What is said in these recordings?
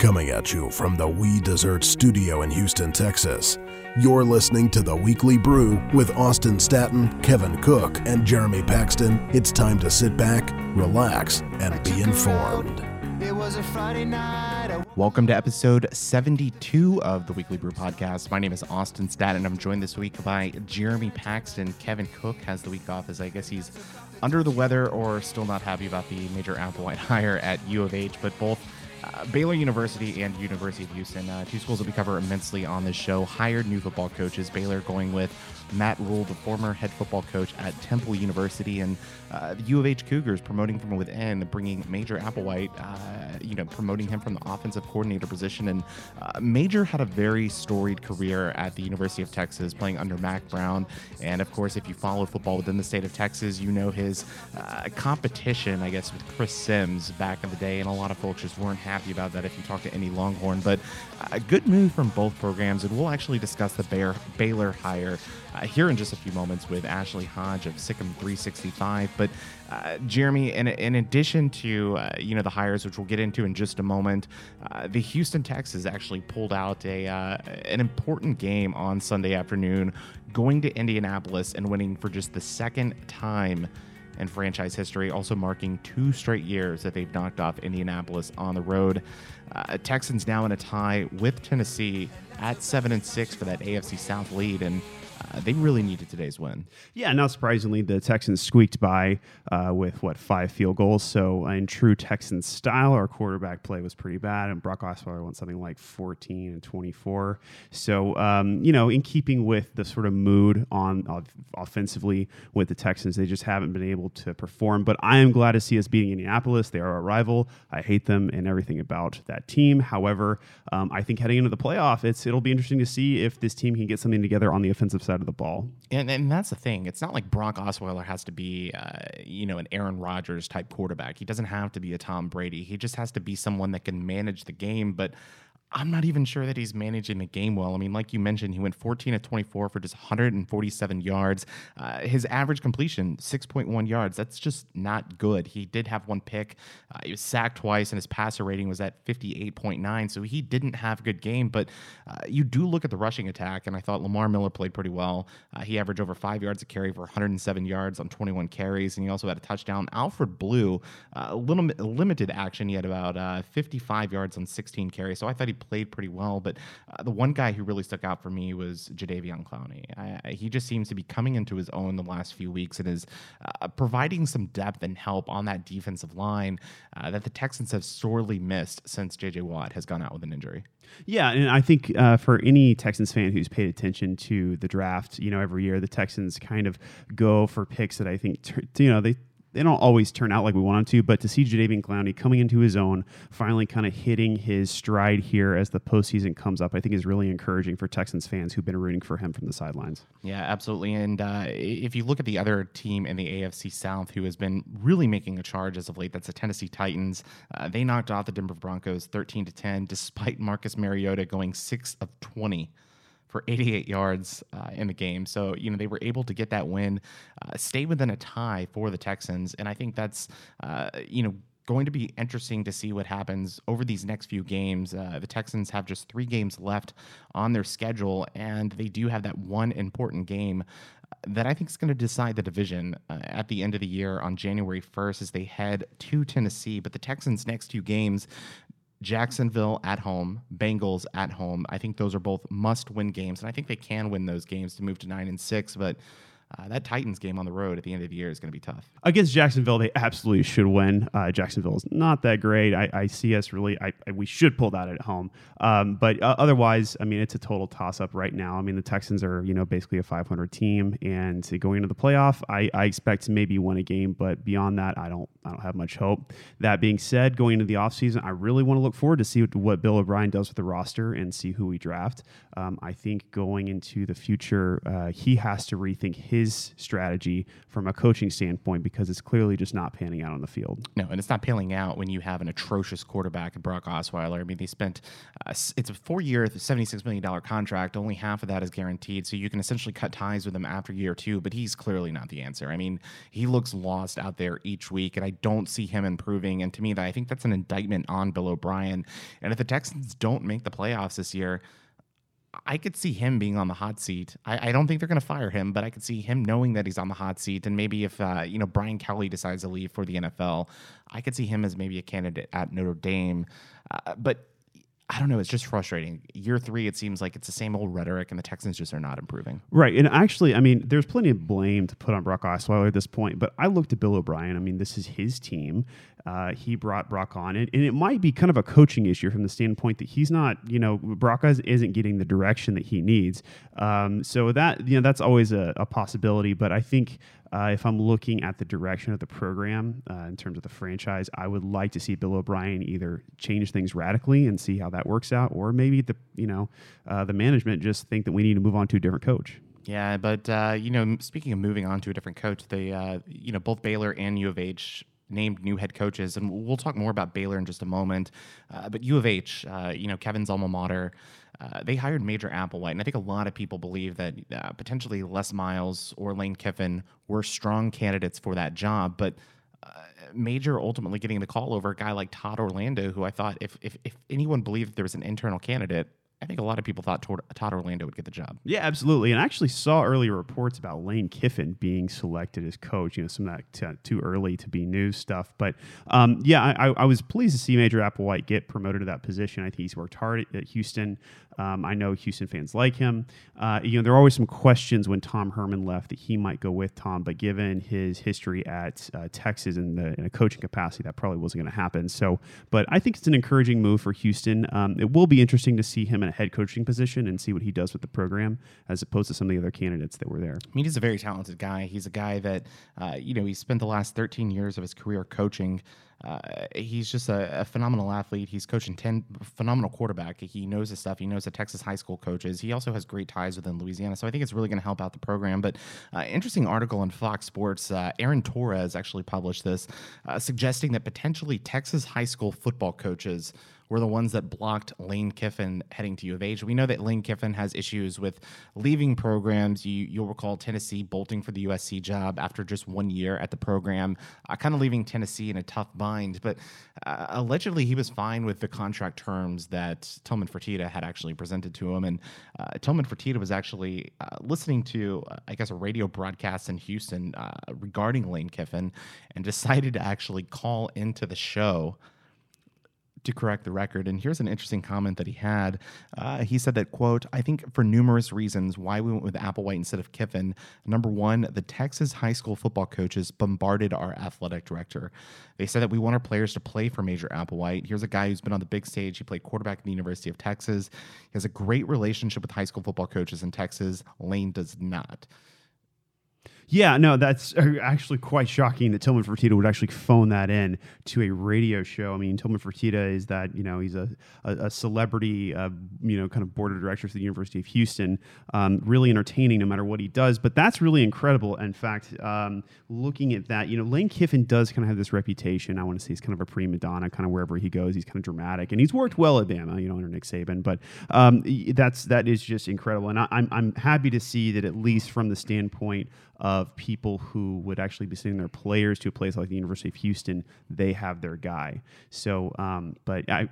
Coming at you from the We Dessert Studio in Houston, Texas. You're listening to the Weekly Brew with Austin Staton, Kevin Cook, and Jeremy Paxton. It's time to sit back, relax, and be informed. It was a Friday night. Welcome to episode 72 of the Weekly Brew Podcast. My name is Austin Staton, I'm joined this week by Jeremy Paxton. Kevin Cook has the week off as I guess he's under the weather or still not happy about the major Applewhite hire at U of H, but both uh, Baylor University and University of Houston, uh, two schools that we cover immensely on this show, hired new football coaches. Baylor going with Matt Rhule, the former head football coach at Temple University, and uh, the U of H Cougars promoting from within, bringing Major Applewhite, uh, you know, promoting him from the offensive coordinator position. And uh, Major had a very storied career at the University of Texas, playing under Mack Brown. And of course, if you follow football within the state of Texas, you know his uh, competition, I guess, with Chris Sims back in the day. And a lot of folks just weren't happy about that if you talk to any Longhorn. But a good move from both programs. And we'll actually discuss the Baylor, Baylor hire uh, here in just a few moments with Ashley Hodge of SicEm 365. But uh, Jeremy, in, in addition to uh, you know the hires, which we'll get into in just a moment, uh, the Houston Texans actually pulled out a uh, an important game on Sunday afternoon, going to Indianapolis and winning for just the second time in franchise history, also marking two straight years that they've knocked off Indianapolis on the road. Uh, Texans now in a tie with Tennessee at seven and six for that AFC South lead, and uh, they really needed today's win. Yeah, not surprisingly, the Texans squeaked by uh, with what five field goals. So in true Texans style, our quarterback play was pretty bad, and Brock Osweiler went something like 14 and 24. So um, you know, in keeping with the sort of mood on uh, offensively with the Texans, they just haven't been able to perform. But I am glad to see us beating Indianapolis. They are our rival. I hate them and everything about that team. However, um, I think heading into the playoff, it's it'll be interesting to see if this team can get something together on the offensive side of the ball. And, and that's the thing. It's not like Brock Osweiler has to be, uh, you know, an Aaron Rodgers type quarterback. He doesn't have to be a Tom Brady. He just has to be someone that can manage the game. But I'm not even sure that he's managing the game well. I mean, like you mentioned, he went 14 of 24 for just 147 yards. Uh, his average completion, 6.1 yards. That's just not good. He did have one pick. Uh, he was sacked twice, and his passer rating was at 58.9. So he didn't have a good game. But uh, you do look at the rushing attack, and I thought Lamar Miller played pretty well. Uh, he averaged over five yards a carry for 107 yards on 21 carries, and he also had a touchdown. Alfred Blue, uh, a little limited action. He had about uh, 55 yards on 16 carries. So I thought he played pretty well. But uh, the one guy who really stuck out for me was Jadeveon Clowney. I, he just seems to be coming into his own the last few weeks and is uh, providing some depth and help on that defensive line uh, that the Texans have sorely missed since J.J. Watt has gone out with an injury. Yeah, and I think uh, for any Texans fan who's paid attention to the draft, you know, every year the Texans kind of go for picks that I think, you know, they they don't always turn out like we want them to, but to see Jadeveon Clowney coming into his own, finally kind of hitting his stride here as the postseason comes up, I think is really encouraging for Texans fans who've been rooting for him from the sidelines. Yeah, absolutely. And uh, if you look at the other team in the AFC South who has been really making a charge as of late, that's the Tennessee Titans. Uh, they knocked off the Denver Broncos 13 to 10, despite Marcus Mariota going six of 20 for 88 yards uh, in the game. So, you know, they were able to get that win, uh, stay within a tie for the Texans. And I think that's, uh, you know, going to be interesting to see what happens over these next few games. Uh, the Texans have just three games left on their schedule, and they do have that one important game uh, that I think is going to decide the division uh, at the end of the year on January 1st as they head to Tennessee. But the Texans' next two games Jacksonville at home, Bengals at home. I think those are both must win games. And I think they can win those games to move to nine and six. But uh, that Titans game on the road at the end of the year is going to be tough. Against Jacksonville, they absolutely should win. Uh, Jacksonville is not that great. I, I see us really, I, I, we should pull that at home. Um, but uh, otherwise, I mean, it's a total toss up right now. I mean, the Texans are, you know, basically a 500 team, and going into the playoff, I, I expect to maybe win a game, but beyond that, I don't, I don't have much hope. That being said, going into the offseason, I really want to look forward to see what, what, Bill O'Brien does with the roster and see who we draft. Um, I think going into the future, uh, he has to rethink his his strategy from a coaching standpoint because it's clearly just not panning out on the field. No, and it's not peeling out when you have an atrocious quarterback, Brock Osweiler. I mean, they spent uh, it's a four-year, seventy-six million dollar contract. Only half of that is guaranteed, so you can essentially cut ties with him after year two. But he's clearly not the answer. I mean, he looks lost out there each week, and I don't see him improving. And to me, that I think that's an indictment on Bill O'Brien. And if the Texans don't make the playoffs this year, I could see him being on the hot seat. I, I don't think they're going to fire him, but I could see him knowing that he's on the hot seat. And maybe if uh, you know Brian Kelly decides to leave for the NFL, I could see him as maybe a candidate at Notre Dame. Uh, but I don't know. It's just frustrating. Year three, it seems like it's the same old rhetoric, and the Texans just are not improving. Right. And actually, I mean, there's plenty of blame to put on Brock Osweiler at this point, but I looked at Bill O'Brien. I mean, this is his team. Uh, he brought Brock on, and, and, it might be kind of a coaching issue from the standpoint that he's not, you know, Brock isn't getting the direction that he needs. Um, so that, you know, that's always a, a possibility. But I think uh, if I'm looking at the direction of the program uh, in terms of the franchise, I would like to see Bill O'Brien either change things radically and see how that works out, or maybe the you know uh, the management just think that we need to move on to a different coach. Yeah, but uh, you know, speaking of moving on to a different coach, they uh, you know both Baylor and U of H named new head coaches, and we'll talk more about Baylor in just a moment. Uh, but U of H, you know, Kevin's alma mater. Uh, they hired Major Applewhite, and I think a lot of people believe that uh, potentially Les Miles or Lane Kiffin were strong candidates for that job, but uh, Major ultimately getting the call over a guy like Todd Orlando, who I thought if if, if anyone believed there was an internal candidate, I think a lot of people thought Todd Orlando would get the job. Yeah, absolutely. And I actually saw earlier reports about Lane Kiffin being selected as coach. You know, some of that t- too early to be news stuff. But um, yeah, I, I, was pleased to see Major Applewhite get promoted to that position. I think he's worked hard at, at Houston. Um, I know Houston fans like him. Uh, you know, there are always some questions when Tom Herman left that he might go with Tom, but given his history at uh, Texas in, the, in a coaching capacity, that probably wasn't going to happen. So, but I think it's an encouraging move for Houston. Um, it will be interesting to see him in head coaching position and see what he does with the program, as opposed to some of the other candidates that were there. I mean, he's a very talented guy. He's a guy that, uh, you know, he spent the last 13 years of his career coaching. Uh, he's just a, a, phenomenal athlete. He's coaching 10 phenomenal quarterback. He knows his stuff. He knows the Texas high school coaches. He also has great ties within Louisiana. So I think it's really going to help out the program. But uh, interesting article in Fox Sports. Uh, Aaron Torres actually published this, uh, suggesting that potentially Texas high school football coaches were the ones that blocked Lane Kiffin heading to U of H. We know that Lane Kiffin has issues with leaving programs. You, you'll recall Tennessee bolting for the USC job after just one year at the program, uh, kind of leaving Tennessee in a tough bind. But uh, allegedly, he was fine with the contract terms that Tillman Fertitta had actually presented to him. And uh, Tillman Fertitta was actually uh, listening to, uh, I guess, a radio broadcast in Houston uh, regarding Lane Kiffin and decided to actually call into the show to correct the record. And here's an interesting comment that he had. Uh, he said that, quote, I think for numerous reasons why we went with Applewhite instead of Kiffin. Number one, the Texas high school football coaches bombarded our athletic director. They said that we want our players to play for Major Applewhite. Here's a guy who's been on the big stage. He played quarterback at the University of Texas. He has a great relationship with high school football coaches in Texas. Lane does not. Yeah, no, that's uh, actually quite shocking that Tillman Fertitta would actually phone that in to a radio show. I mean, Tillman Fertitta is that you know he's a a, a celebrity, uh, you know, kind of board of directors at the University of Houston. Um, really entertaining no matter what he does, but that's really incredible. In fact, um, looking at that, you know, Lane Kiffin does kind of have this reputation. I want to say he's kind of a prima donna, kind of wherever he goes, he's kind of dramatic, and he's worked well at Bama, you know, under Nick Saban. But um, that's that is just incredible, and I, I'm I'm happy to see that at least from the standpoint of people who would actually be sending their players to a place like the University of Houston, they have their guy. So, um, but I,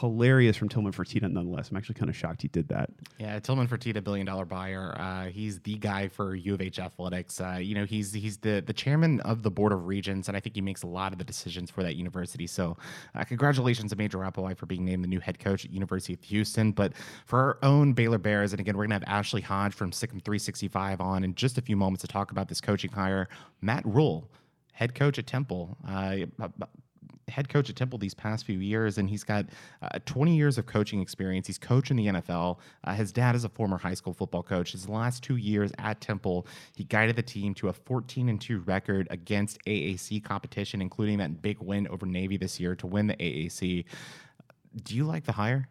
hilarious from Tillman Fertitta nonetheless. I'm actually kind of shocked he did that. Yeah, Tillman Fertitta, billion dollar buyer. Uh, he's the guy for U of H athletics. Uh, you know, he's he's the the chairman of the board of regents, and I think he makes a lot of the decisions for that university. So, uh, congratulations to Major Applewhite for being named the new head coach at University of Houston. But for our own Baylor Bears, and again, we're gonna have Ashley Hodge from SicEm 365 on in just a few moments to talk talk about this coaching hire. Matt Rhule, head coach at Temple, uh, head coach at Temple these past few years, and he's got uh, 20 years of coaching experience. He's coached in the NFL. Uh, his dad is a former high school football coach. His last two years at Temple, he guided the team to a 14 and 2 record against AAC competition, including that big win over Navy this year to win the AAC. Do you like the hire?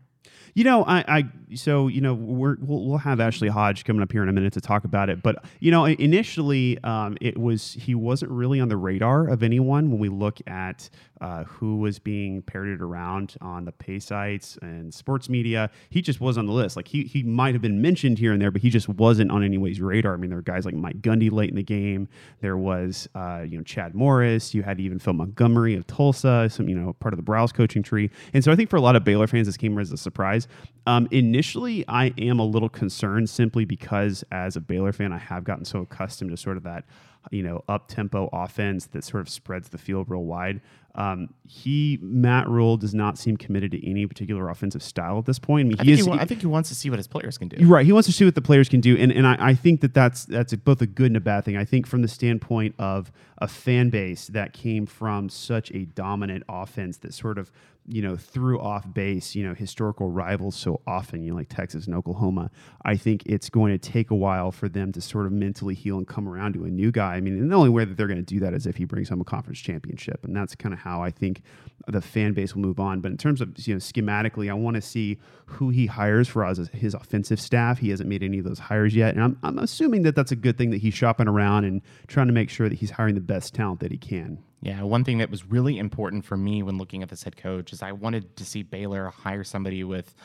You know, I, I so you know we're, we'll, we'll have Ashley Hodge coming up here in a minute to talk about it. But you know, initially um, it was he wasn't really on the radar of anyone when we look at uh, who was being parroted around on the pay sites and sports media. He just was on the list. Like he he might have been mentioned here and there, but he just wasn't on anybody's radar. I mean, there were guys like Mike Gundy late in the game. There was uh, you know Chad Morris. You had even Phil Montgomery of Tulsa, some you know part of the Browse coaching tree. And so I think for a lot of Baylor fans, this came as a surprise. Um, initially, I am a little concerned simply because as a Baylor fan, I have gotten so accustomed to sort of that you know up tempo offense that sort of spreads the field real wide. Um, he Matt Rhule does not seem committed to any particular offensive style at this point. I mean, I he think, is. he, wa- I think he wants to see what his players can do. Right, he wants to see what the players can do, and and I, I think that that's that's a, both a good and a bad thing. I think from the standpoint of a fan base that came from such a dominant offense that sort of you know threw off base, you know historical rivals so often, you know like Texas and Oklahoma. I think it's going to take a while for them to sort of mentally heal and come around to a new guy. I mean, and the only way that they're going to do that is if he brings home a conference championship, and that's kind of how I think the fan base will move on. But in terms of you know schematically, I want to see who he hires for his offensive staff. He hasn't made any of those hires yet, and I'm, I'm assuming that that's a good thing that he's shopping around and trying to make sure that he's hiring the best talent that he can. Yeah, one thing that was really important for me when looking at this head coach is I wanted to see Baylor hire somebody with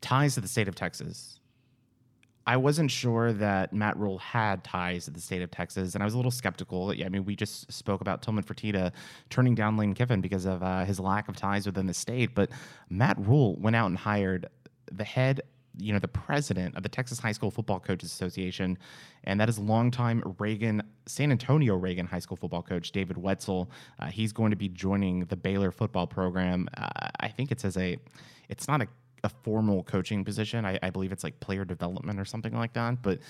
ties to the state of Texas. I wasn't sure that Matt Rhule had ties to the state of Texas, and I was a little skeptical. I mean, we just spoke about Tillman Fertitta turning down Lane Kiffin because of uh, his lack of ties within the state, but Matt Rhule went out and hired the head you know the president of the Texas High School Football Coaches Association, and that is longtime Reagan San Antonio Reagan High School football coach David Wetzel. Uh, he's going to be joining the Baylor football program. Uh, I think it's as a, it's not a, a formal coaching position. I, I believe it's like player development or something like that. But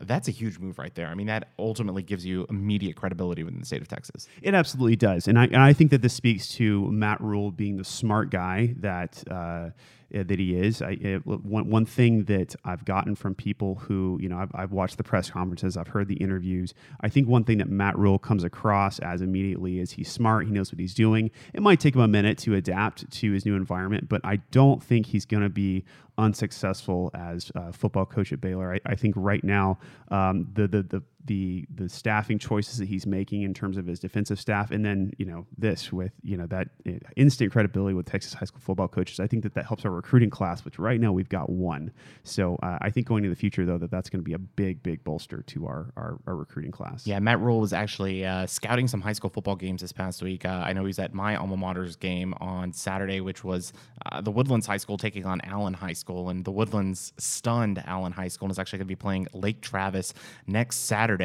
that's a huge move right there. I mean, that ultimately gives you immediate credibility within the state of Texas. It absolutely does, and I and I think that this speaks to Matt Rhule being the smart guy that. Uh, uh, that he is. I, it, one, one thing that I've gotten from people who, you know, I've, I've watched the press conferences, I've heard the interviews. I think one thing that Matt Rhule comes across as immediately is he's smart, he knows what he's doing. It might take him a minute to adapt to his new environment, but I don't think he's going to be unsuccessful as a football coach at Baylor. I, I think right now um, the, the the the the staffing choices that he's making in terms of his defensive staff, and then you know this with you know that uh, instant credibility with Texas high school football coaches. I think that that helps our recruiting class, which right now we've got one. So uh, I think going into the future though that that's going to be a big big bolster to our our, our recruiting class. Yeah, Matt Rhule was actually uh, scouting some high school football games this past week. Uh, I know he's at my alma mater's game on Saturday, which was uh, the Woodlands High School taking on Allen High School, and the Woodlands stunned Allen High School and is actually going to be playing Lake Travis next Saturday.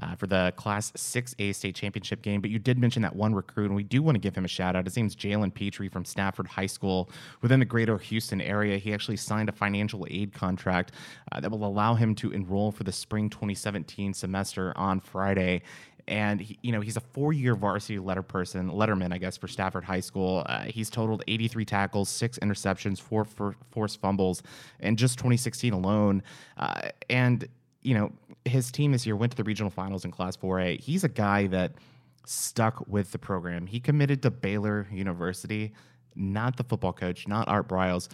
Uh, for the Class 6A state championship game. But you did mention that one recruit, and we do want to give him a shout out. His name's Jalen Pitre from Stafford High School within the greater Houston area. He actually signed a financial aid contract uh, that will allow him to enroll for the spring 2017 semester on Friday and he, you know he's a four-year varsity letter person, letterman, I guess, for Stafford High School. Uh, he's totaled 83 tackles, six interceptions, four for forced fumbles, in just 2016 alone. Uh, and you know his team this year went to the regional finals in Class 4A. He's a guy that stuck with the program. He committed to Baylor University, not the football coach, not Art Briles.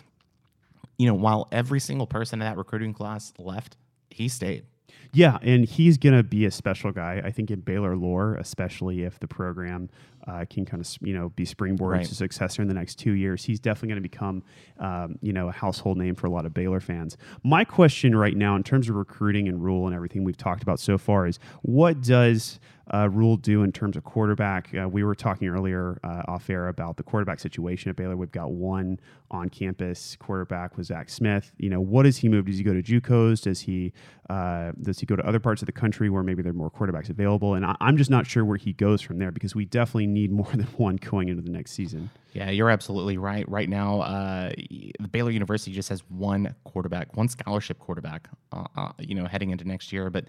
You know, while every single person in that recruiting class left, he stayed. Yeah, and he's going to be a special guy, I think, in Baylor lore, especially if the program uh, can kind of you know be springboard Right. to successor in the next two years. He's definitely going to become um, you know a household name for a lot of Baylor fans. My question right now, in terms of recruiting and Rhule and everything we've talked about so far, is what does uh, Rhule do in terms of quarterback? Uh, we were talking earlier uh, off air about the quarterback situation at Baylor. We've got one on campus quarterback with Zach Smith. You know, what does he move? Does he go to JUCOs? Does he uh, does he go to other parts of the country where maybe there are more quarterbacks available? And I, I'm just not sure where he goes from there because we definitely need more than one going into the next season. Yeah, you're absolutely right. Right now, uh, the Baylor University just has one quarterback, one scholarship quarterback. Uh, uh, you know, heading into next year, but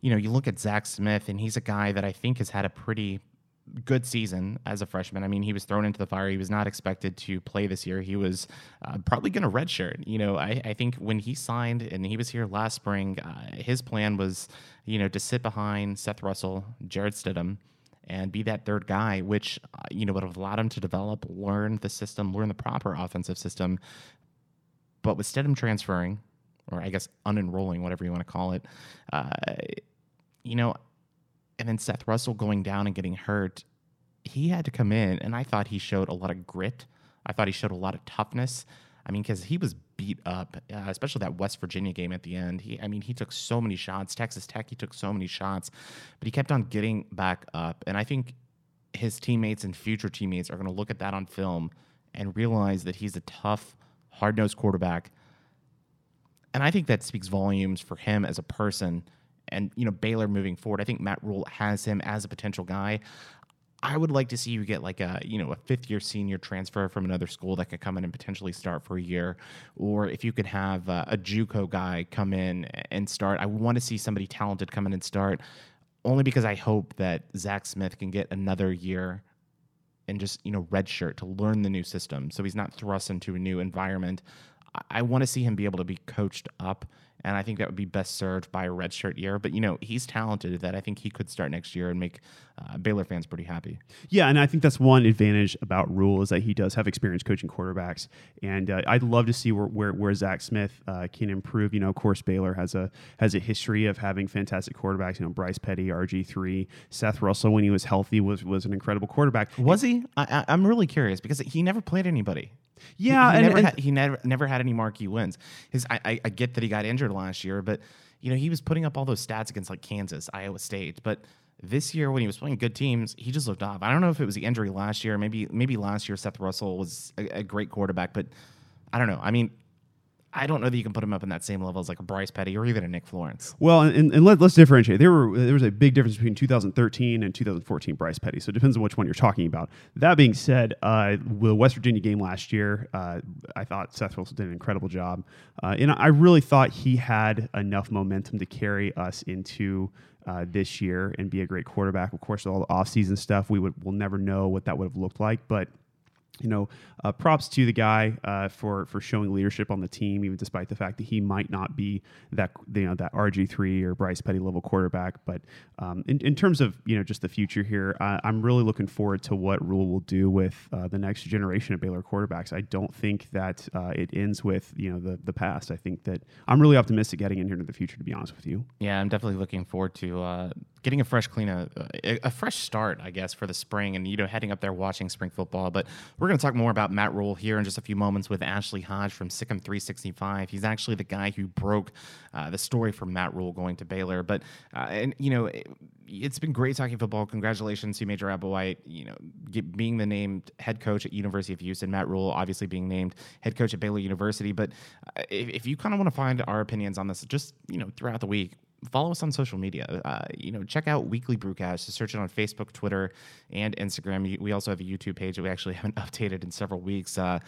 you know, you look at Zach Smith, and he's a guy that I think has had a pretty good season as a freshman. I mean, he was thrown into the fire. He was not expected to play this year. He was uh, probably going to redshirt. You know, I, I think when he signed and he was here last spring, uh, his plan was, you know, to sit behind Seth Russell, Jarrett Stidham, and be that third guy, which uh, you know would have allowed him to develop, learn the system, learn the proper offensive system. but with Stidham transferring, or I guess unenrolling, whatever you want to call it, uh, you know, and then Seth Russell going down and getting hurt, he had to come in, and I thought he showed a lot of grit. I thought he showed a lot of toughness. I mean, because he was beat up, uh, especially that West Virginia game at the end. He, I mean, he took so many shots. Texas Tech, he took so many shots, but he kept on getting back up. And I think his teammates and future teammates are going to look at that on film and realize that he's a tough, hard nosed quarterback. And I think that speaks volumes for him as a person. And, you know, Baylor moving forward, I think Matt Rhule has him as a potential guy. I would like to see you get like a you know a fifth year senior transfer from another school that could come in and potentially start for a year, or if you could have uh, a JUCO guy come in and start. I want to see somebody talented come in and start, only because I hope that Zach Smith can get another year and just you know redshirt to learn the new system, so he's not thrust into a new environment. I, want to see him be able to be coached up and I think that would be best served by a redshirt year. But you know, he's talented that I think he could start next year and make uh, Baylor fans pretty happy. Yeah, and I think that's one advantage about Rhule is that he does have experience coaching quarterbacks, and uh, I'd love to see where where, where Zach Smith uh, can improve. You know, of course, Baylor has a has a history of having fantastic quarterbacks. You know, Bryce Petty, RG three, Seth Russell when he was healthy was was an incredible quarterback. Was he? I, I'm really curious because he never played anybody. Yeah, he, he and, never and, had, he never never had any marquee wins. His I, I, I get that he got injured last year, but you know he was putting up all those stats against like Kansas, Iowa State, but this year when he was playing good teams, he just looked off. I don't know if it was the injury last year. Maybe maybe last year Seth Russell was a, a great quarterback, but I don't know. I mean, I don't know that you can put him up in that same level as like a Bryce Petty or even a Nick Florence. Well, and, and let, us differentiate. There were there was a big difference between 2013 and 2014 Bryce Petty. So it depends on which one you're talking about. That being said, uh, the West Virginia game last year, uh, I thought Seth Wilson did an incredible job, uh, and I really thought he had enough momentum to carry us into. Uh, this year and be a great quarterback. Of course, all the offseason stuff, we would will never know what that would have looked like. But you know, uh, props to the guy uh, for for showing leadership on the team, even despite the fact that he might not be that you know that RG three or Bryce Petty level quarterback. But um, in, in terms of you know just the future here, I'm really looking forward to what Rhule will do with uh, the next generation of Baylor quarterbacks. I don't think that uh, it ends with you know the the past. I think that I'm really optimistic getting in here into the future. To be honest with you, yeah, I'm definitely looking forward to uh, getting a fresh clean a, a, fresh start, I guess, for the spring, and you know heading up there watching spring football. But we're going to talk more about Matt Rhule here in just a few moments with Ashley Hodge from SicEm 365. He's actually the guy who broke uh, the story for Matt Rhule going to Baylor. But uh, and you know. It, has been great talking football. Congratulations to Major Applewhite, you know, get, being the named head coach at University of Houston. Matt Rhule, obviously being named head coach at Baylor University. But uh, if, if you kind of want to find our opinions on this, just you know, throughout the week, follow us on social media. Uh, you know, check out Weekly Brewcast. Search it on Facebook, Twitter, and Instagram. We also have a YouTube page that we actually haven't updated in several weeks. Uh,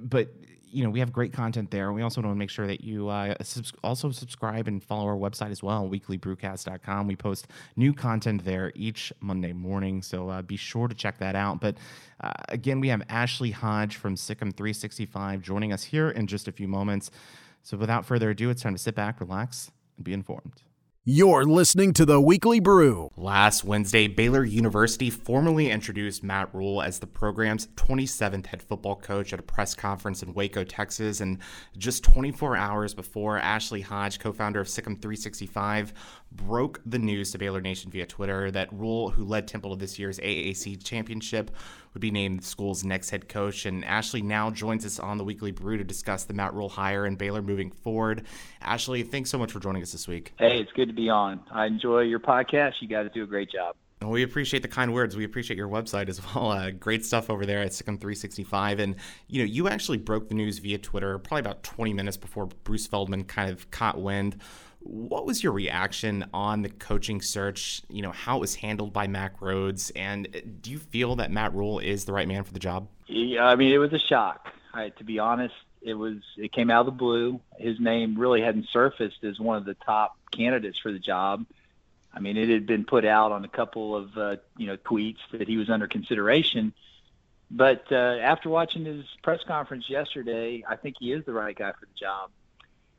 but you know, we have great content there. We also want to make sure that you uh, subs- also subscribe and follow our website as well, weeklybrewcast.com. We post new content there each Monday morning, so uh, be sure to check that out. But uh, again, we have Ashley Hodge from SicEm 365 joining us here in just a few moments. So without further ado, it's time to sit back, relax, and be informed. You're listening to the Weekly Brew. Last Wednesday, Baylor University formally introduced Matt Rhule as the program's 27th head football coach at a press conference in Waco, Texas. And just 24 hours before, Ashley Hodge, co founder of SicEm 365, broke the news to Baylor Nation via Twitter that Rhule, who led Temple to this year's AAC championship, would be named the school's next head coach. And Ashley now joins us on the Weekly Brew to discuss the Matt Rhule hire and Baylor moving forward. Ashley, thanks so much for joining us this week. Hey, it's good to be on. I enjoy your podcast. You guys do a great job. We appreciate the kind words. We appreciate your website as well. Uh, great stuff over there at SicEm 365. And, you know, you actually broke the news via Twitter probably about 20 minutes before Bruce Feldman kind of caught wind. What was your reaction on the coaching search? You know, how it was handled by Mack Rhoades, and do you feel that Matt Rhule is the right man for the job? Yeah, I mean, it was a shock. Right, to be honest, it was it came out of the blue. His name really hadn't surfaced as one of the top candidates for the job. I mean, it had been put out on a couple of uh, you know tweets that he was under consideration. But uh, after watching his press conference yesterday, I think he is the right guy for the job.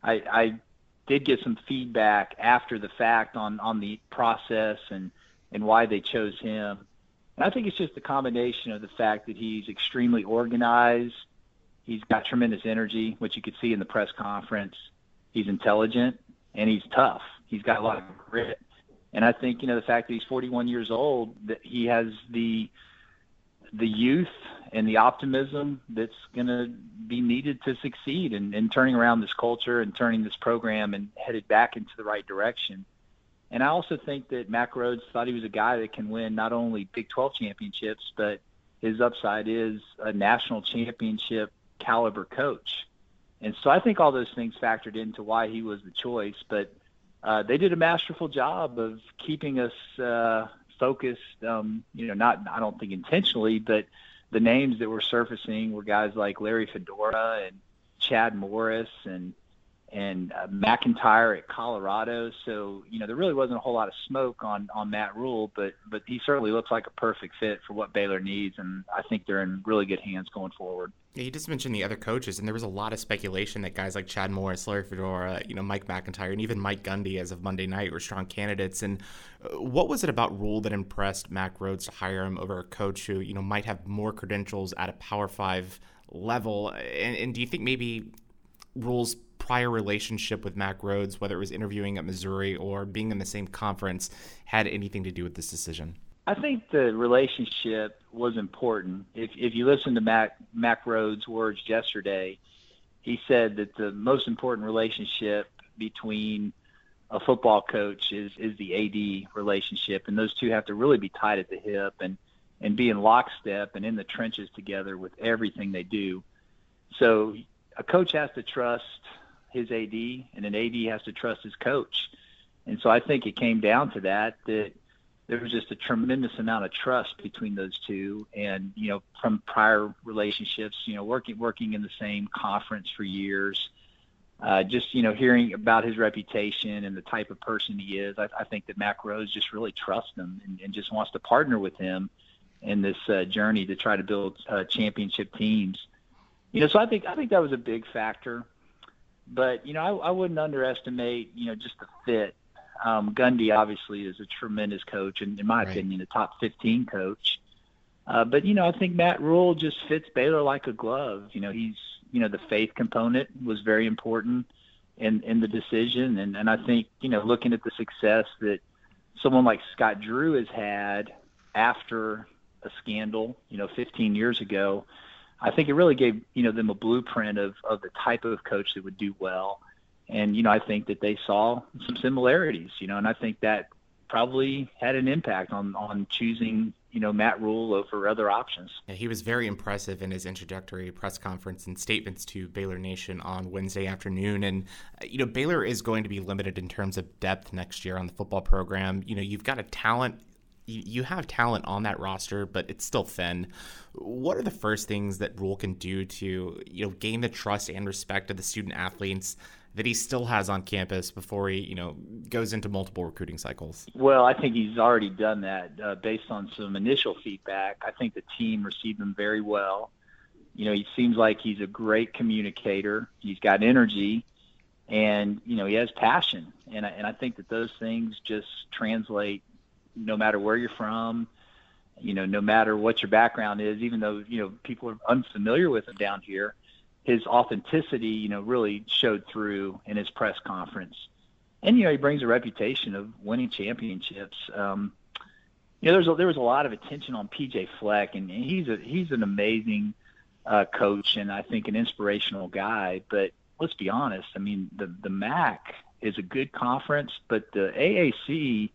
I, I did get some feedback after the fact on on the process and and why they chose him. And I think it's just a combination of the fact that he's extremely organized. He's got tremendous energy, which you could see in the press conference. He's intelligent and he's tough. He's got a lot of grit. And I think, you know, the fact that he's 41 years old, that he has the the youth and the optimism that's going to be needed to succeed in, in turning around this culture and turning this program and headed back into the right direction. And I also think that Mack Rhoades thought he was a guy that can win not only Big 12 championships, but his upside is a national championship caliber coach. And so I think all those things factored into why he was the choice. But uh, they did a masterful job of keeping us uh, focused. Um, you know, not I don't think intentionally, but the names that were surfacing were guys like Larry Fedora and Chad Morris and and uh, MacIntyre at Colorado. So you know there really wasn't a whole lot of smoke on on Matt Rhule, but but he certainly looks like a perfect fit for what Baylor needs, and I think they're in really good hands going forward. Yeah, you just mentioned the other coaches, and there was a lot of speculation that guys like Chad Morris, Larry Fedora, you know, Mike MacIntyre, and even Mike Gundy, as of Monday night, were strong candidates. And uh, what was it about Rhule that impressed Mack Rhoades to hire him over a coach who you know might have more credentials at a Power Five level? And, and do you think maybe Rhule's prior relationship with Mack Rhoades, whether it was interviewing at Missouri or being in the same conference, had anything to do with this decision? I think the relationship was important. If if you listen to Mac, Mack Rhoades' words yesterday, he said that the most important relationship between a football coach is is the AD relationship, and those two have to really be tied at the hip and and be in lockstep and in the trenches together with everything they do. So a coach has to trust his AD, and an AD has to trust his coach. And so I think it came down to that that there was just a tremendous amount of trust between those two, and you know from prior relationships, you know working working in the same conference for years. Uh, just you know hearing about his reputation and the type of person he is, I, I think that Mack Rhoades just really trusts him and, and just wants to partner with him in this uh, journey to try to build uh, championship teams. You know, so I think I think that was a big factor. But you know, I, I wouldn't underestimate you know just the fit. Um, Gundy obviously is a tremendous coach, and in my right. opinion, a top 15 coach. Uh, but you know, I think Matt Rhule just fits Baylor like a glove. You know, he's you know the faith component was very important in in the decision, and and I think you know looking at the success that someone like Scott Drew has had after a scandal, you know, 15 years ago, I think it really gave you know them a blueprint of of the type of coach that would do well, and you know I think that they saw some similarities, you know, and I think that probably had an impact on on choosing you know Matt Rhule over other options. Yeah, he was very impressive in his introductory press conference and statements to Baylor Nation on Wednesday afternoon. And uh, you know Baylor is going to be limited in terms of depth next year on the football program. You know you've got a talent you, have talent on that roster, but it's still thin. What are the first things that Rhule can do to you know gain the trust and respect of the student athletes that he still has on campus before he you know goes into multiple recruiting cycles? Well, I think he's already done that uh, based on some initial feedback. I think the team received him very well. You know, he seems like he's a great communicator. He's got energy, and you know he has passion, and I, and I think that those things just translate no matter where you're from, you know, no matter what your background is, even though, you know, people are unfamiliar with him down here, his authenticity, you know, really showed through in his press conference. And, you know, he brings a reputation of winning championships. Um, you know, there's a, there was a lot of attention on PJ Fleck, and he's a he's an amazing uh, coach, and I think an inspirational guy. But let's be honest, I mean, the the MAC is a good conference, but the AAC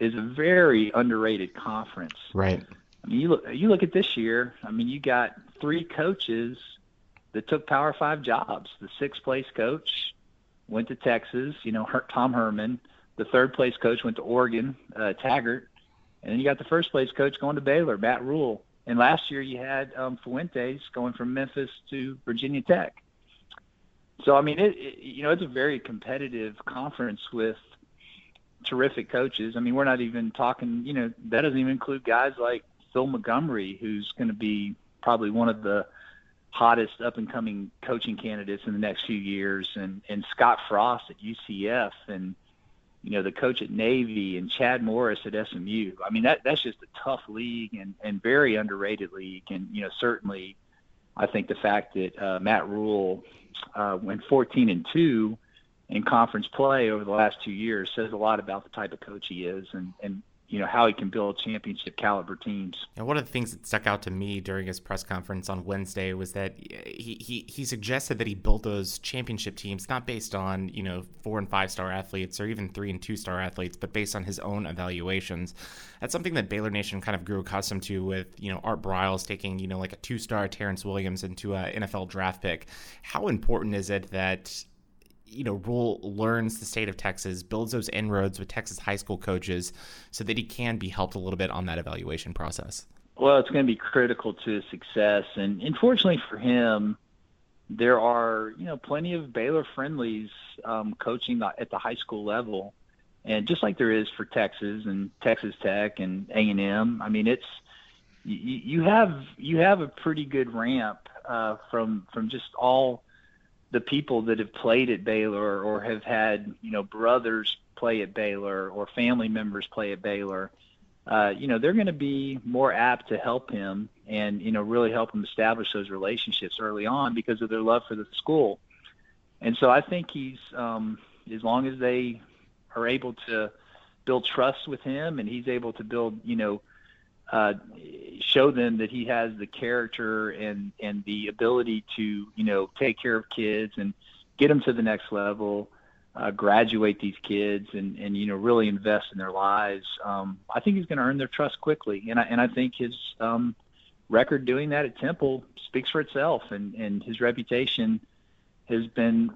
is a very underrated conference. Right. I mean, you look you look at this year. I mean, you got three coaches that took Power Five jobs. The sixth place coach went to Texas. You know, Tom Herman. The third place coach went to Oregon, uh, Taggart, and then you got the first place coach going to Baylor, Matt Rhule. And last year you had um, Fuentes going from Memphis to Virginia Tech. So I mean, it, it you know it's a very competitive conference with terrific coaches. I mean, we're not even talking, you know, that doesn't even include guys like Phil Montgomery, who's going to be probably one of the hottest up and coming coaching candidates in the next few years, and and Scott Frost at UCF, and you know the coach at Navy, and Chad Morris at SMU. I mean, that that's just a tough league and and very underrated league, and you know certainly. I think the fact that uh, Matt Rhule uh, went 14 and two in conference play over the last two years says a lot about the type of coach he is and, and you know how he can build championship caliber teams. And one of the things that stuck out to me during his press conference on Wednesday was that he he, he suggested that he built those championship teams not based on you know four and five star athletes or even three and two star athletes, but based on his own evaluations. That's something that Baylor Nation kind of grew accustomed to with you know Art Briles taking you know like a two star Terrence Williams into an NFL draft pick. How important is it that you know, Rhule learns the state of Texas, builds those inroads with Texas high school coaches so that he can be helped a little bit on that evaluation process? Well, it's going to be critical to his success. And unfortunately for him, there are, you know, plenty of Baylor friendlies um, coaching at the high school level. And just like there is for Texas and Texas Tech and A&M, I mean, it's, you, you have you have a pretty good ramp uh, from from just all the people that have played at Baylor or have had you know brothers play at Baylor or family members play at Baylor, uh, you know they're going to be more apt to help him and you know really help him establish those relationships early on because of their love for the school. And so I think he's um, as long as they are able to build trust with him and he's able to build you know uh, show them that he has the character and and the ability to you know take care of kids and get them to the next level, uh, graduate these kids and and you know really invest in their lives. Um, I think he's going to earn their trust quickly, and I and I think his um, record doing that at Temple speaks for itself, and and his reputation has been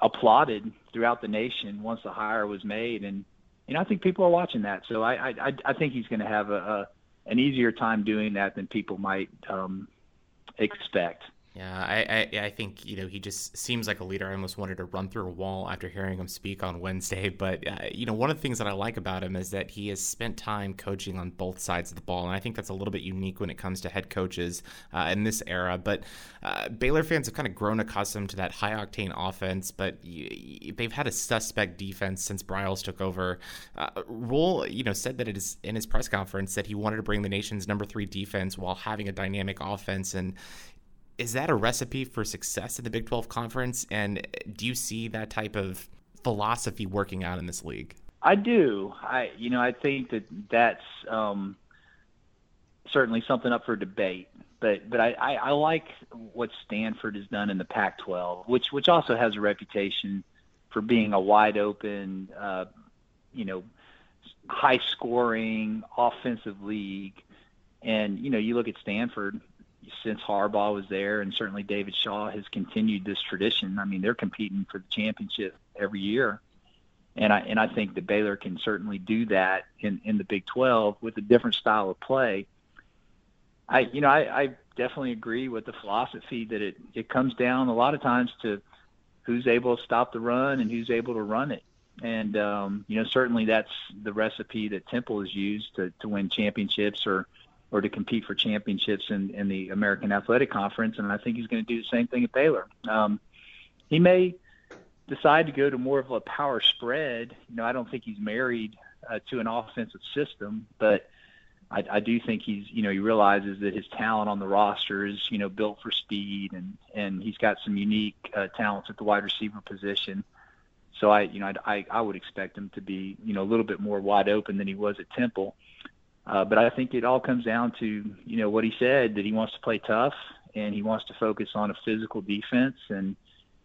applauded throughout the nation once the hire was made, and you know I think people are watching that, so I I I think he's going to have a, a an easier time doing that than people might um, expect. Yeah, I, I, I think you know he just seems like a leader. I almost wanted to run through a wall after hearing him speak on Wednesday. But uh, you know, one of the things that I like about him is that he has spent time coaching on both sides of the ball, and I think that's a little bit unique when it comes to head coaches uh, in this era. But uh, Baylor fans have kind of grown accustomed to that high octane offense, but they've had a suspect defense since Briles took over. Uh, Rhule, you know, said that it is in his press conference that he wanted to bring the nation's number three defense while having a dynamic offense, and is that a recipe for success in the Big 12 conference? And do you see that type of philosophy working out in this league? I do. I, you know, I think that that's um, certainly something up for debate. But, but I, I, I like what Stanford has done in the Pac-12, which, which also has a reputation for being a wide open, uh, you know, high scoring offensive league. And, you know, you look at Stanford, since Harbaugh was there, and certainly David Shaw has continued this tradition. I mean, they're competing for the championship every year, and I and I think that Baylor can certainly do that in in the Big 12 with a different style of play. I you know I, I definitely agree with the philosophy that it it comes down a lot of times to who's able to stop the run and who's able to run it. And um, you know, certainly that's the recipe that Temple has used to, to win championships or or to compete for championships in, in the American Athletic Conference. And I think he's going to do the same thing at Baylor. Um, he may decide to go to more of a power spread. You know, I don't think he's married uh, to an offensive system, but I, I do think he's, you know, he realizes that his talent on the roster is, you know, built for speed and, and he's got some unique uh, talents at the wide receiver position. So I, you know, I, I would expect him to be, you know, a little bit more wide open than he was at Temple. Uh, Uh, but I think it all comes down to you know what he said that he wants to play tough and he wants to focus on a physical defense. And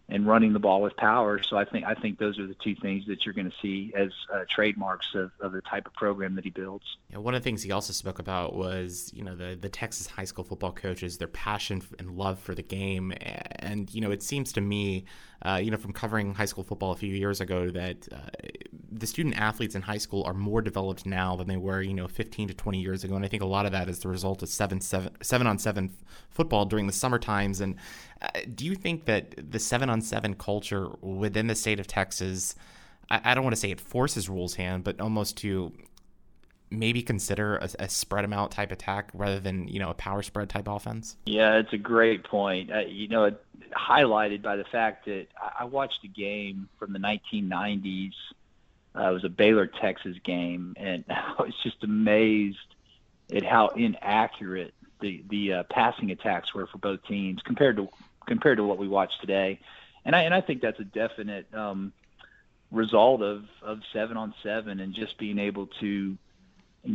and running the ball with power. So I think I think those are the two things that you're going to see as uh, trademarks of, of the type of program that he builds. One of the things he also spoke about was you know the the Texas high school football coaches, their passion and love for the game, and you know it seems to me, uh, you know from covering high school football a few years ago that uh, the student athletes in high school are more developed now than they were, you know, 15 to 20 years ago. And I think a lot of that is the result of seven, seven, seven on seven football during the summer times. And do you think that the seven on seven culture within the state of Texas, I, I don't want to say it forces Rhule's hand, but almost to maybe consider a, a, spread them out type attack rather than you know a power spread type offense? Yeah, it's a great point. Uh, you know, highlighted by the fact that I watched a game from the 1990s uh, it was a Baylor Texas game, and I was just amazed at how inaccurate the the uh, passing attacks were for both teams compared to compared to what we watched today, and I and I think that's a definite um, result of of seven on seven and just being able to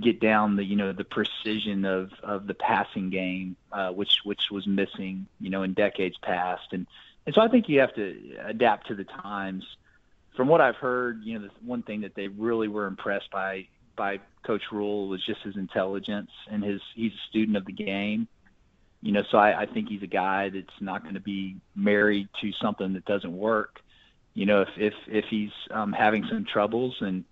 get down the you know the precision of of the passing game, uh, which which was missing you know in decades past, and and so I think you have to adapt to the times. From what I've heard, you know, the one thing that they really were impressed by by Coach Rhule was just his intelligence and his he's a student of the game. You know, so I, I think he's a guy that's not going to be married to something that doesn't work. You know, if if if he's um, having some troubles and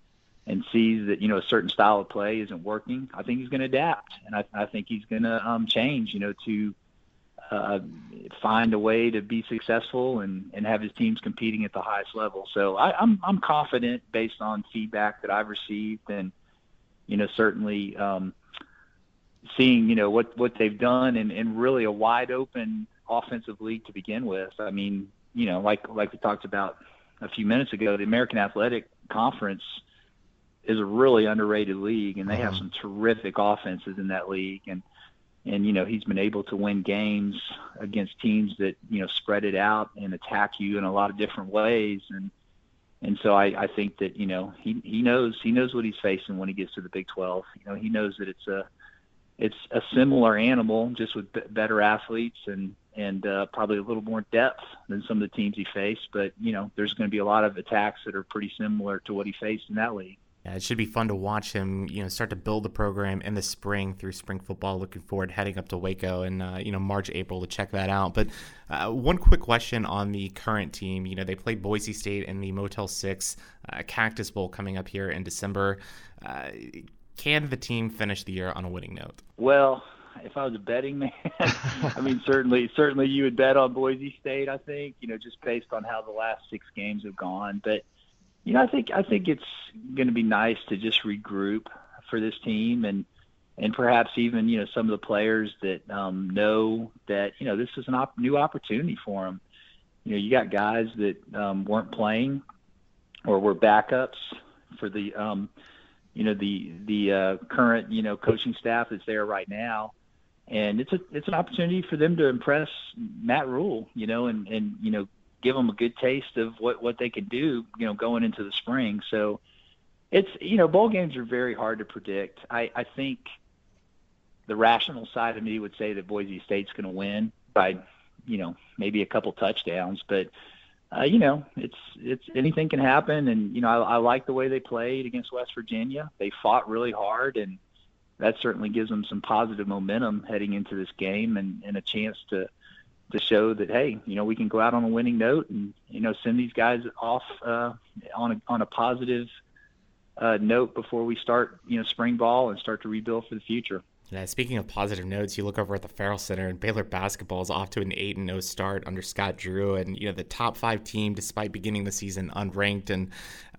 and sees that you know a certain style of play isn't working, I think he's going to adapt, and I, I think he's going to um, change. You know, to uh, find a way to be successful and, and have his teams competing at the highest level. So I, I'm I'm confident based on feedback that I've received, and you know certainly um, seeing you know what what they've done and, and really a wide open offensive league to begin with. I mean, you know, like like we talked about a few minutes ago, the American Athletic Conference is a really underrated league, and they have uh-huh. some terrific offenses in that league. And and you know he's been able to win games against teams that you know spread it out and attack you in a lot of different ways. And and so I, I think that you know he he knows he knows what he's facing when he gets to the Big 12. You know he knows that it's a it's a similar animal, just with b- better athletes and and uh, probably a little more depth than some of the teams he faced. But you know, there's going to be a lot of attacks that are pretty similar to what he faced in that league. Yeah, it should be fun to watch him, you know, start to build the program in the spring through spring football. Looking forward heading up to Waco and uh, you know March, April to check that out. But uh, one quick question on the current team. You know, they played Boise State in the Motel Six uh, Cactus Bowl coming up here in December. Can the team finish the year on a winning note? Well, if I was a betting man, I mean, certainly, certainly you would bet on Boise State. I think, you know, just based on how the last six games have gone. But you know, I think I think it's going to be nice to just regroup for this team and and perhaps even you know some of the players that um, know that you know this is an op- new opportunity for them. You know, you got guys that um, weren't playing or were backups for the um, you know the the uh, current you know coaching staff that's there right now, and it's a it's an opportunity for them to impress Matt Rhule. You know, and and you know give them a good taste of what what they can do, you know, going into the spring. So it's you know, bowl games are very hard to predict. I I think the rational side of me would say that Boise State's going to win by you know maybe a couple touchdowns, but uh, you know it's it's anything can happen. And you know I, I like the way they played against West Virginia. They fought really hard, and that certainly gives them some positive momentum heading into this game and, and a chance to to show that hey, you know, we can go out on a winning note and you know send these guys off uh, on a on a positive uh, note before we start you know spring ball and start to rebuild for the future. Yeah, speaking of positive notes, you look over at the Ferrell Center, and Baylor basketball is off to an eight and zero start under Scott Drew, and you know the top five team despite beginning the season unranked. And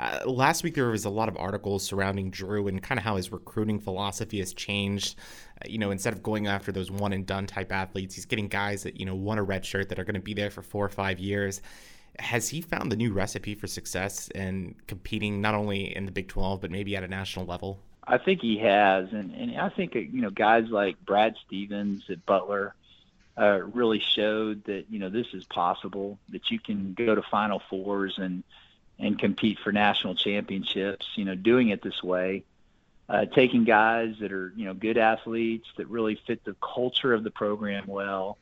uh, last week there was a lot of articles surrounding Drew and kind of how his recruiting philosophy has changed. Uh, you know, instead of going after those one and done type athletes, he's getting guys that you know won a red shirt that are going to be there for four or five years has he found the new recipe for success and competing not only in the Big 12 but maybe at a national level? I think he has, and and I think you know guys like Brad Stevens at Butler uh, really showed that you know this is possible that you can go to Final Fours and and compete for national championships. You know, doing it this way, uh, taking guys that are you know good athletes that really fit the culture of the program well,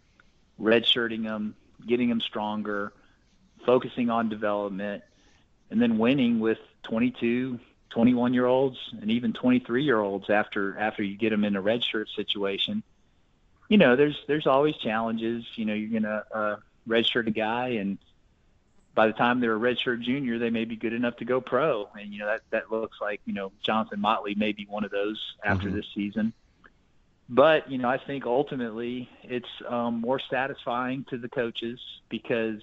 redshirting them, getting them stronger, focusing on development, and then winning with 22, 21 year olds and even 23 year olds after after you get them in a red shirt situation you know there's there's always challenges. You know you're gonna uh redshirt a guy and by the time they're a redshirt junior they may be good enough to go pro. And you know that that looks like you know Jonathan Motley may be one of those after mm-hmm. this season. But you know I think ultimately it's um more satisfying to the coaches because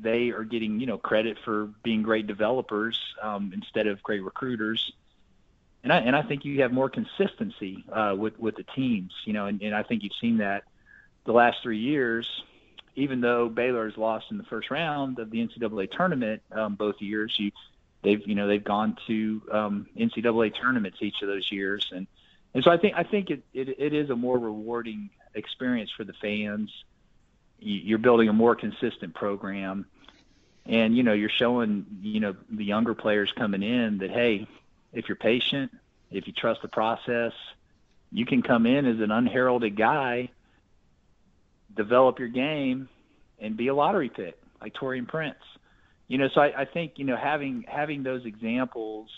they are getting you know credit for being great developers um, instead of great recruiters. And I and I think you have more consistency uh, with with the teams, you know, and, and I think you've seen that the last three years. Even though Baylor has lost in the first round of the NCAA tournament um, both years, you they've you know they've gone to um, NCAA tournaments each of those years, and and so I think I think it it, it is a more rewarding experience for the fans. You're building a more consistent program, and you know you're showing you know the younger players coming in that hey, if you're patient, if you trust the process, you can come in as an unheralded guy, develop your game, and be a lottery pick like Taurean Prince. You know, so I, I think you know having having those examples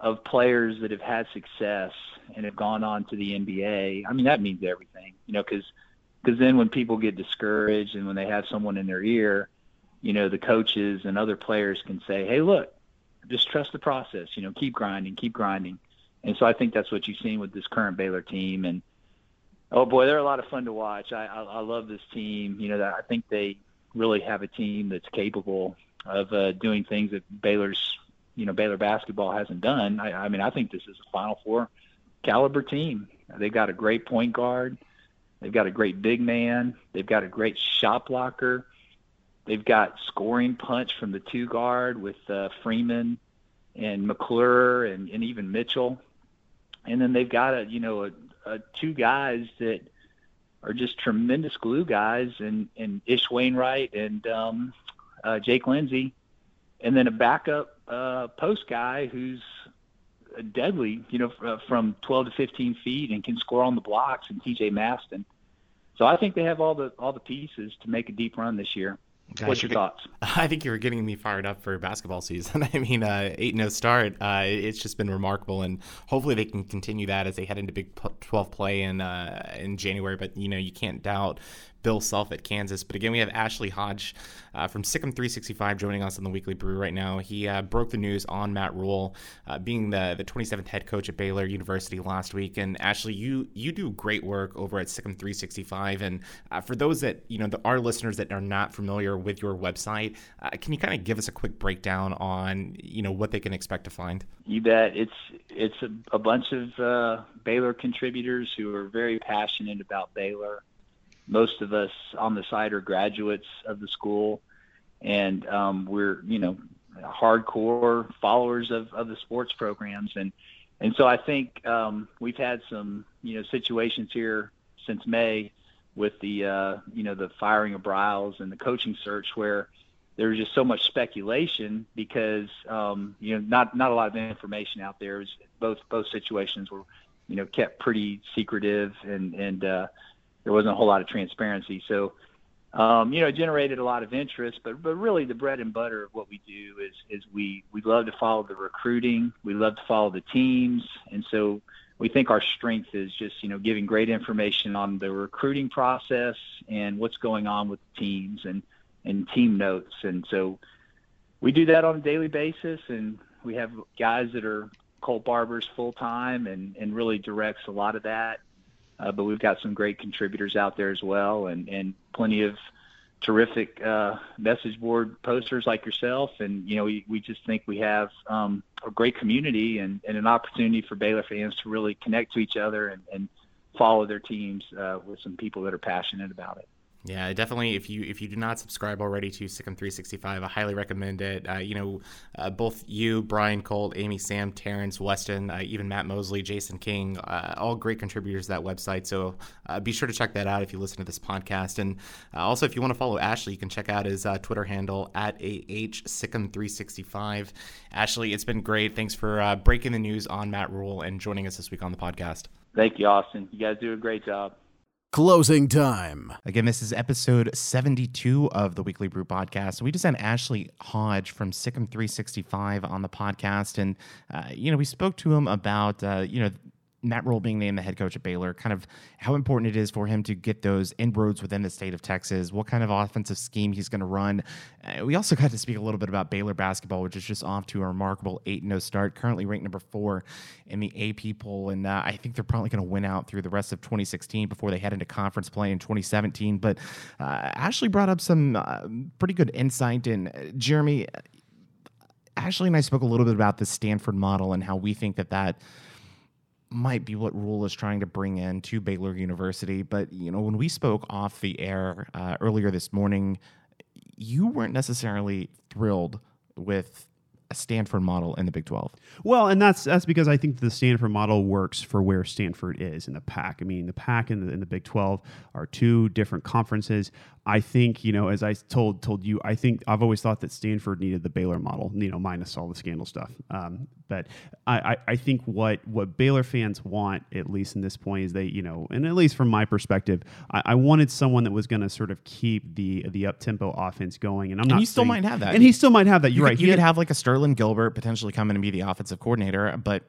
of players that have had success and have gone on to the NBA. I mean, that means everything, you know, because because then when people get discouraged and when they have someone in their ear, you know, the coaches and other players can say, "Hey, look, just trust the process. You know, keep grinding, keep grinding." And so I think that's what you've seen with this current Baylor team. And oh boy, they're a lot of fun to watch. I I, I love this team. You know, I think they really have a team that's capable of uh, doing things that Baylor's you know Baylor basketball hasn't done. I, I mean, I think this is a Final Four caliber team. They've got a great point guard. They've got a great big man. They've got a great shot blocker. They've got scoring punch from the two guard with uh, Freeman and McClure and, and even Mitchell. And then they've got a you know a, a two guys that are just tremendous glue guys and and Ish Wainright and um, uh, Jake Lindsey, and then a backup uh, post guy who's deadly, you know, from 12 to 15 feet and can score on the blocks, and TJ Maston. So I think they have all the all the pieces to make a deep run this year. Gosh, What's your thoughts? I think you were getting me fired up for basketball season. I mean, uh, eight no start. Uh, it's just been remarkable, and hopefully they can continue that as they head into Big 12 play in uh, in January. But you know, you can't doubt Bill Self at Kansas. But again, we have Ashley Hodge uh, from SicEm 365 joining us on the Weekly Brew right now. He uh, broke the news on Matt Rhule uh, being the, the 27th head coach at Baylor University last week. And Ashley, you you do great work over at SicEm 365. And uh, for those that you know, the, our listeners that are not familiar with your website, uh, can you kind of give us a quick breakdown on you know what they can expect to find? You bet. It's it's a, a bunch of uh, Baylor contributors who are very passionate about Baylor most of us on the site are graduates of the school, and um, we're you know hardcore followers of, of the sports programs, and and so I think um, we've had some you know situations here since May with the uh, you know the firing of Briles and the coaching search where there was just so much speculation because um, you know not not a lot of information out there. Both both situations were you know kept pretty secretive and and uh, there wasn't a whole lot of transparency. So, um, you know, it generated a lot of interest, but but really the bread and butter of what we do is is we we love to follow the recruiting, we love to follow the teams, and so we think our strength is just you know giving great information on the recruiting process and what's going on with teams and and team notes, and so we do that on a daily basis, and we have guys that are Colt Barbers full time and and really directs a lot of that uh, but we've got some great contributors out there as well, and and plenty of terrific uh, message board posters like yourself. And you know, we we just think we have um, a great community and, and an opportunity for Baylor fans to really connect to each other and, and follow their teams uh, with some people that are passionate about it. Yeah, definitely. If you if you do not subscribe already to SicEm 365, I highly recommend it. Uh, you know, uh, both you, Brian Colt, Amy, Sam, Terrence, Weston, uh, even Matt Mosley, Jason King, uh, all great contributors to that website. So uh, be sure to check that out if you listen to this podcast. And uh, also, if you want to follow Ashley, you can check out his Twitter handle at ah SicEm 365. Ashley, it's been great. Thanks for breaking the news on Matt Rhule and joining us this week on the podcast. Thank you, Austin. You guys do a great job. Closing time. Again, this is episode 72 of the Weekly Brew podcast. We just had Ashley Hodge from SicEm 365 on the podcast. And, uh, you know, we spoke to him about, uh, you know, Matt Rhule being named the head coach at Baylor, kind of how important it is for him to get those inroads within the state of Texas, what kind of offensive scheme he's going to run. Uh, we also got to speak a little bit about Baylor basketball, which is just off to a remarkable 8 0 start, currently ranked number four in the AP poll. And uh, I think they're probably going to win out through the rest of 2016 before they head into conference play in 2017. But uh, Ashley brought up some uh, pretty good insight. And uh, Jeremy, Ashley and I spoke a little bit about the Stanford model and how we think that that might be what Rhule is trying to bring in to Baylor University. But you know, when we spoke off the air uh, earlier this morning, you weren't necessarily thrilled with a Stanford model in the Big 12. Well, and that's that's because I think the Stanford model works for where Stanford is in the Pac. I mean, the Pac and the, in the Big 12 are two different conferences. I think, you know, as I told told you, I think I've always thought that Stanford needed the Baylor model, you know, minus all the scandal stuff. Um, but I, I, I think what what Baylor fans want, at least in this point, is they, you know, and at least from my perspective, I, I wanted someone that was going to sort of keep the the up tempo offense going. And I'm And not he still saying- might have that. and he still might have that. You You're could, right. you He could had- have like a Sterling Gilbert potentially come in and be the offensive coordinator, but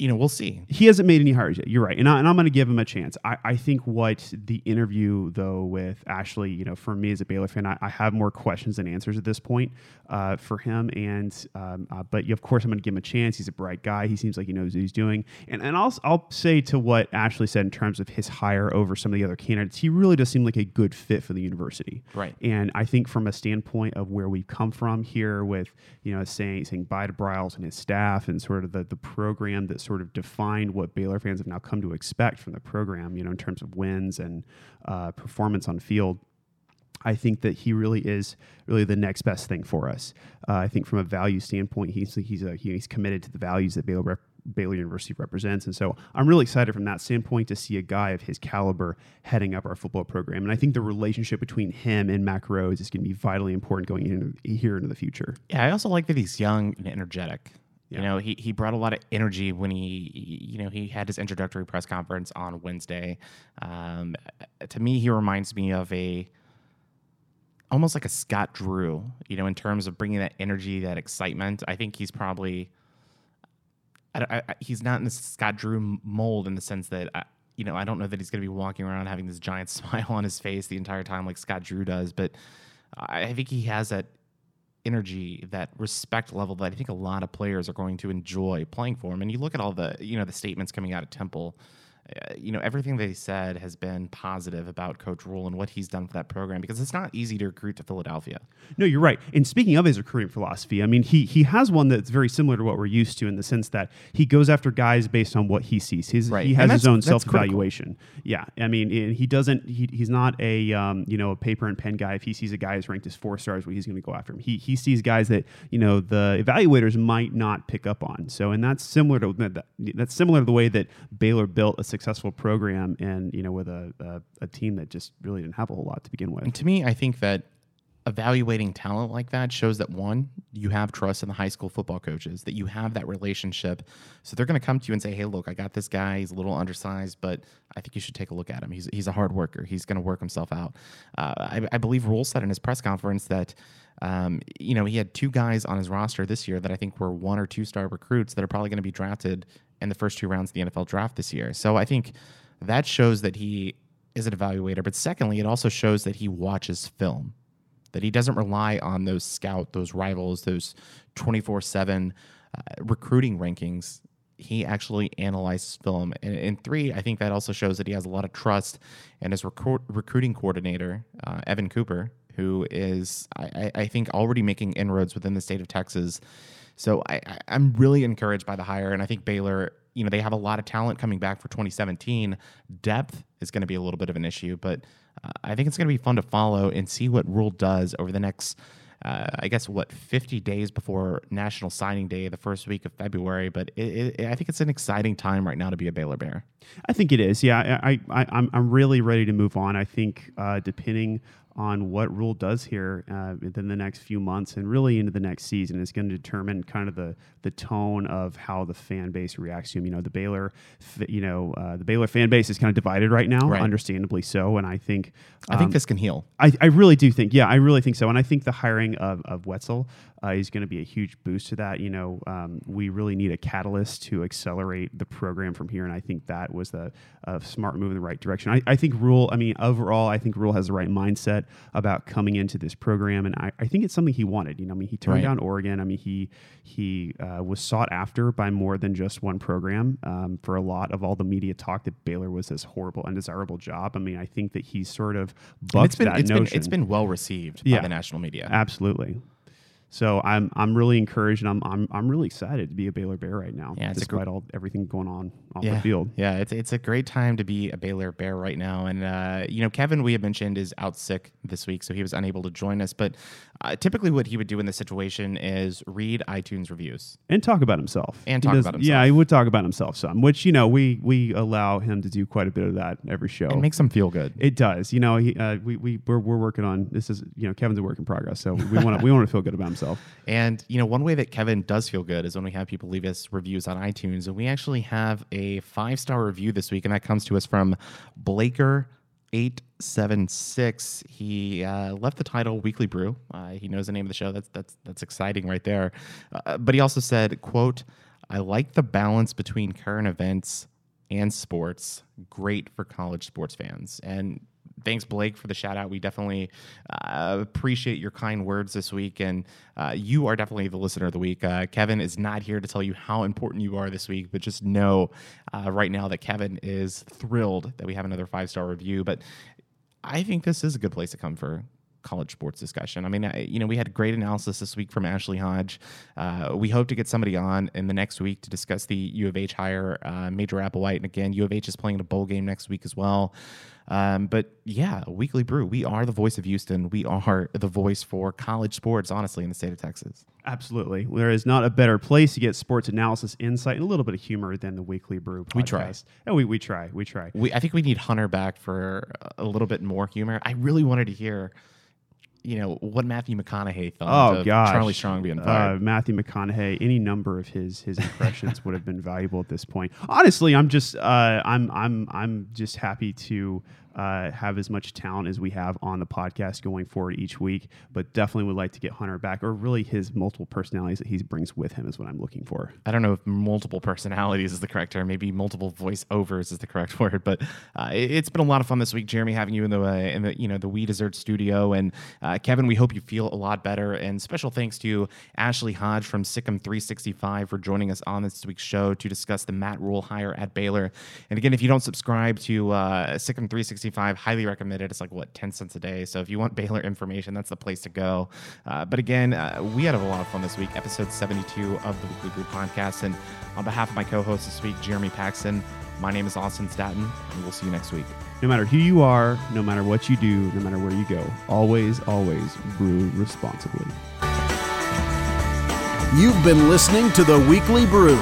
you know, we'll see. he hasn't made any hires yet. You're right, and, I, and I'm going to give him a chance. I, I think what the interview though with Ashley, you know, for me as a Baylor fan, I, I have more questions than answers at this point uh, for him. And um, uh, but of course, I'm going to give him a chance. He's a bright guy. He seems like he knows what he's doing. And and I'll I'll say to what Ashley said in terms of his hire over some of the other candidates, he really does seem like a good fit for the university. Right. And I think from a standpoint of where we've come from here with, you know, saying saying bye to Briles and his staff and sort of the, the program that sort of defined what Baylor fans have now come to expect from the program, you know, in terms of wins and uh, performance on field. I think that he really is really the next best thing for us. Uh, I think from a value standpoint, he's he's a, he's committed to the values that Baylor rep- Baylor University represents, and so I'm really excited from that standpoint to see a guy of his caliber heading up our football program. And I think the relationship between him and Mack Rhoades is going to be vitally important going into, here into the future. Yeah, I also like that he's young and energetic. Yeah. You know, he, he brought a lot of energy when he, you know, he had his introductory press conference on Wednesday. Um, to me, he reminds me of a almost like a Scott Drew, you know, in terms of bringing that energy, that excitement. I think he's probably, I, I, he's not in the Scott Drew mold in the sense that, I, you know, I don't know that he's going to be walking around having this giant smile on his face the entire time like Scott Drew does, but I think he has that energy, that respect level that I think a lot of players are going to enjoy playing for him. And you look at all the, you know, the statements coming out of Temple. Uh, you know, everything they said has been positive about Coach Rhule and what he's done for that program because it's not easy to recruit to Philadelphia. No, you're right. And speaking of his recruiting philosophy, I mean, he he has one that's very similar to what we're used to in the sense that he goes after guys based on what he sees. His, Right. He has his own self evaluation. Yeah, I mean, and he doesn't. He, he's not a um, you know a paper and pen guy. If he sees a guy who's ranked as four stars, well, he's going to go after him. He he sees guys that you know the evaluators might not pick up on. So, and that's similar to that, that's similar to the way that Baylor built a successful program and you know with a, a a team that just really didn't have a whole lot to begin with. And to me, I think that evaluating talent like that shows that one, you have trust in the high school football coaches, that you have that relationship. So they're going to come to you and say, "Hey, look, I got this guy. He's a little undersized, but I think you should take a look at him. He's he's a hard worker. He's going to work himself out." Uh, I, I believe Rhule said in his press conference that. Um, you know, he had two guys on his roster this year that I think were one or two star recruits that are probably going to be drafted in the first two rounds of the NFL draft this year. So I think that shows that he is an evaluator. But secondly, it also shows that he watches film that he doesn't rely on those scout, those rivals, those 24 7 uh, recruiting rankings. He actually analyzes film. And, and three, I think that also shows that he has a lot of trust in his recru- recruiting coordinator, uh, Evan Cooper, who is, I- I think, already making inroads within the state of Texas. So I, I, I'm really encouraged by the hire. And I think Baylor, you know, they have a lot of talent coming back for 2017. Depth is going to be a little bit of an issue, but uh, I think it's going to be fun to follow and see what Rhule does over the next, uh, I guess, what, 50 days before National Signing Day, the first week of February. But it, it, I think it's an exciting time right now to be a Baylor Bear. I think it is. Yeah, I, I, I'm, I'm really ready to move on. I think uh, depending on what Rhule does here uh, within the next few months and really into the next season is going to determine kind of the the tone of how the fan base reacts to him. You know, the Baylor, you know, uh, the Baylor fan base is kind of divided right now, Right. understandably so. And I think I think um, this can heal. I, I really do think, yeah, I really think so. And I think the hiring of, of Wetzel uh, is going to be a huge boost to that. You know, um, we really need a catalyst to accelerate the program from here. And I think that was the uh, smart move in the right direction. I, I think Rhule, I mean, overall, I think Rhule has the right mindset about coming into this program. And I, I think it's something he wanted. You know, I mean, he turned Right. down Oregon. I mean, he, he uh, was sought after by more than just one program um, for a lot of all the media talk that Baylor was this horrible, undesirable job. I mean, I think that he's sort of bucked it's been, that it's notion. been, it's been well received Yeah. by the national media. Absolutely. So I'm I'm really encouraged and I'm I'm, I'm really excited to be a Baylor Bear right now, Yeah, it's a despite all everything going on off yeah. the field. Yeah, it's it's a great time to be a Baylor Bear right now. And uh, you know, Kevin, we had mentioned is out sick this week, so he was unable to join us. But uh, typically, what he would do in this situation is read iTunes reviews. And talk about himself. And talk does- about Yeah, he would talk about himself some, which you know we we allow him to do quite a bit of that every show. It makes him feel good. It does. You know, he, uh, we, we, we're, we're working on this is, you know, Kevin's a work in progress. So we want to, we want to feel good about himself. And you know, one way that Kevin does feel good is when we have people leave us reviews on iTunes, and we actually have a five star review this week, and that comes to us from Blaker. 876 he uh, left the title weekly brew. Uh, he knows the name of the show. That's that's that's exciting right there. Uh, but he also said quote i like the balance between current events and sports. Great for college sports fans. And thanks blake for the shout out. We definitely uh, appreciate your kind words this week. And uh, you are definitely the listener of the week. Uh, kevin is not here to tell you how important you are this week but just know uh, right now that kevin is thrilled that we have another five star review. But i think this is a good place to come for college sports discussion. I mean, I, you know, we had great analysis this week from Ashley Hodge. Uh, we hope to get somebody on in the next week to discuss the U of H hire, uh, Major Applewhite. And again, U of H is playing in a bowl game next week as well. Um, but yeah, Weekly Brew, we are the voice of Houston. We are the voice for college sports, honestly, in the state of Texas. Absolutely. There is not a better place to get sports analysis, insight, and a little bit of humor than the Weekly Brew podcast. We try. Oh, we, we try. We try. We, I think we need Hunter back for a little bit more humor. I really wanted to hear, you know, what Matthew McConaughey thought Oh of gosh, Charlie Strong being Uh, fired. Matthew McConaughey. Any number of his his impressions would have been valuable at this point. Honestly, I'm just uh, I'm I'm I'm just happy to uh, have as much talent as we have on the podcast going forward each week. But definitely would like to get Hunter back, or really his multiple personalities that he brings with him is what I'm looking for. I don't know if multiple personalities is the correct term. Maybe multiple voiceovers is the correct word. But uh, it, has been a lot of fun this week, Jeremy, having you in the uh, in the you know the We Dessert Studio, and uh, Kevin. We hope you feel a lot better. And special thanks to Ashley Hodge from SicEm 365 for joining us on this week's show to discuss the Matt Rhule hire at Baylor. And again, if you don't subscribe to uh, SicEm 365, highly recommend it. It's like what 10 cents a day. So if you want Baylor information, that's the place to go. Uh, but again, uh, we had a lot of fun this week. Episode 72 of the Weekly Brew podcast. And on behalf of my co-host this week, Jeremy Paxton, my name is Austin Staton, and we'll see you next week. No matter who you are, no matter what you do, no matter where you go, always, always brew responsibly. You've been listening to The Weekly Brew.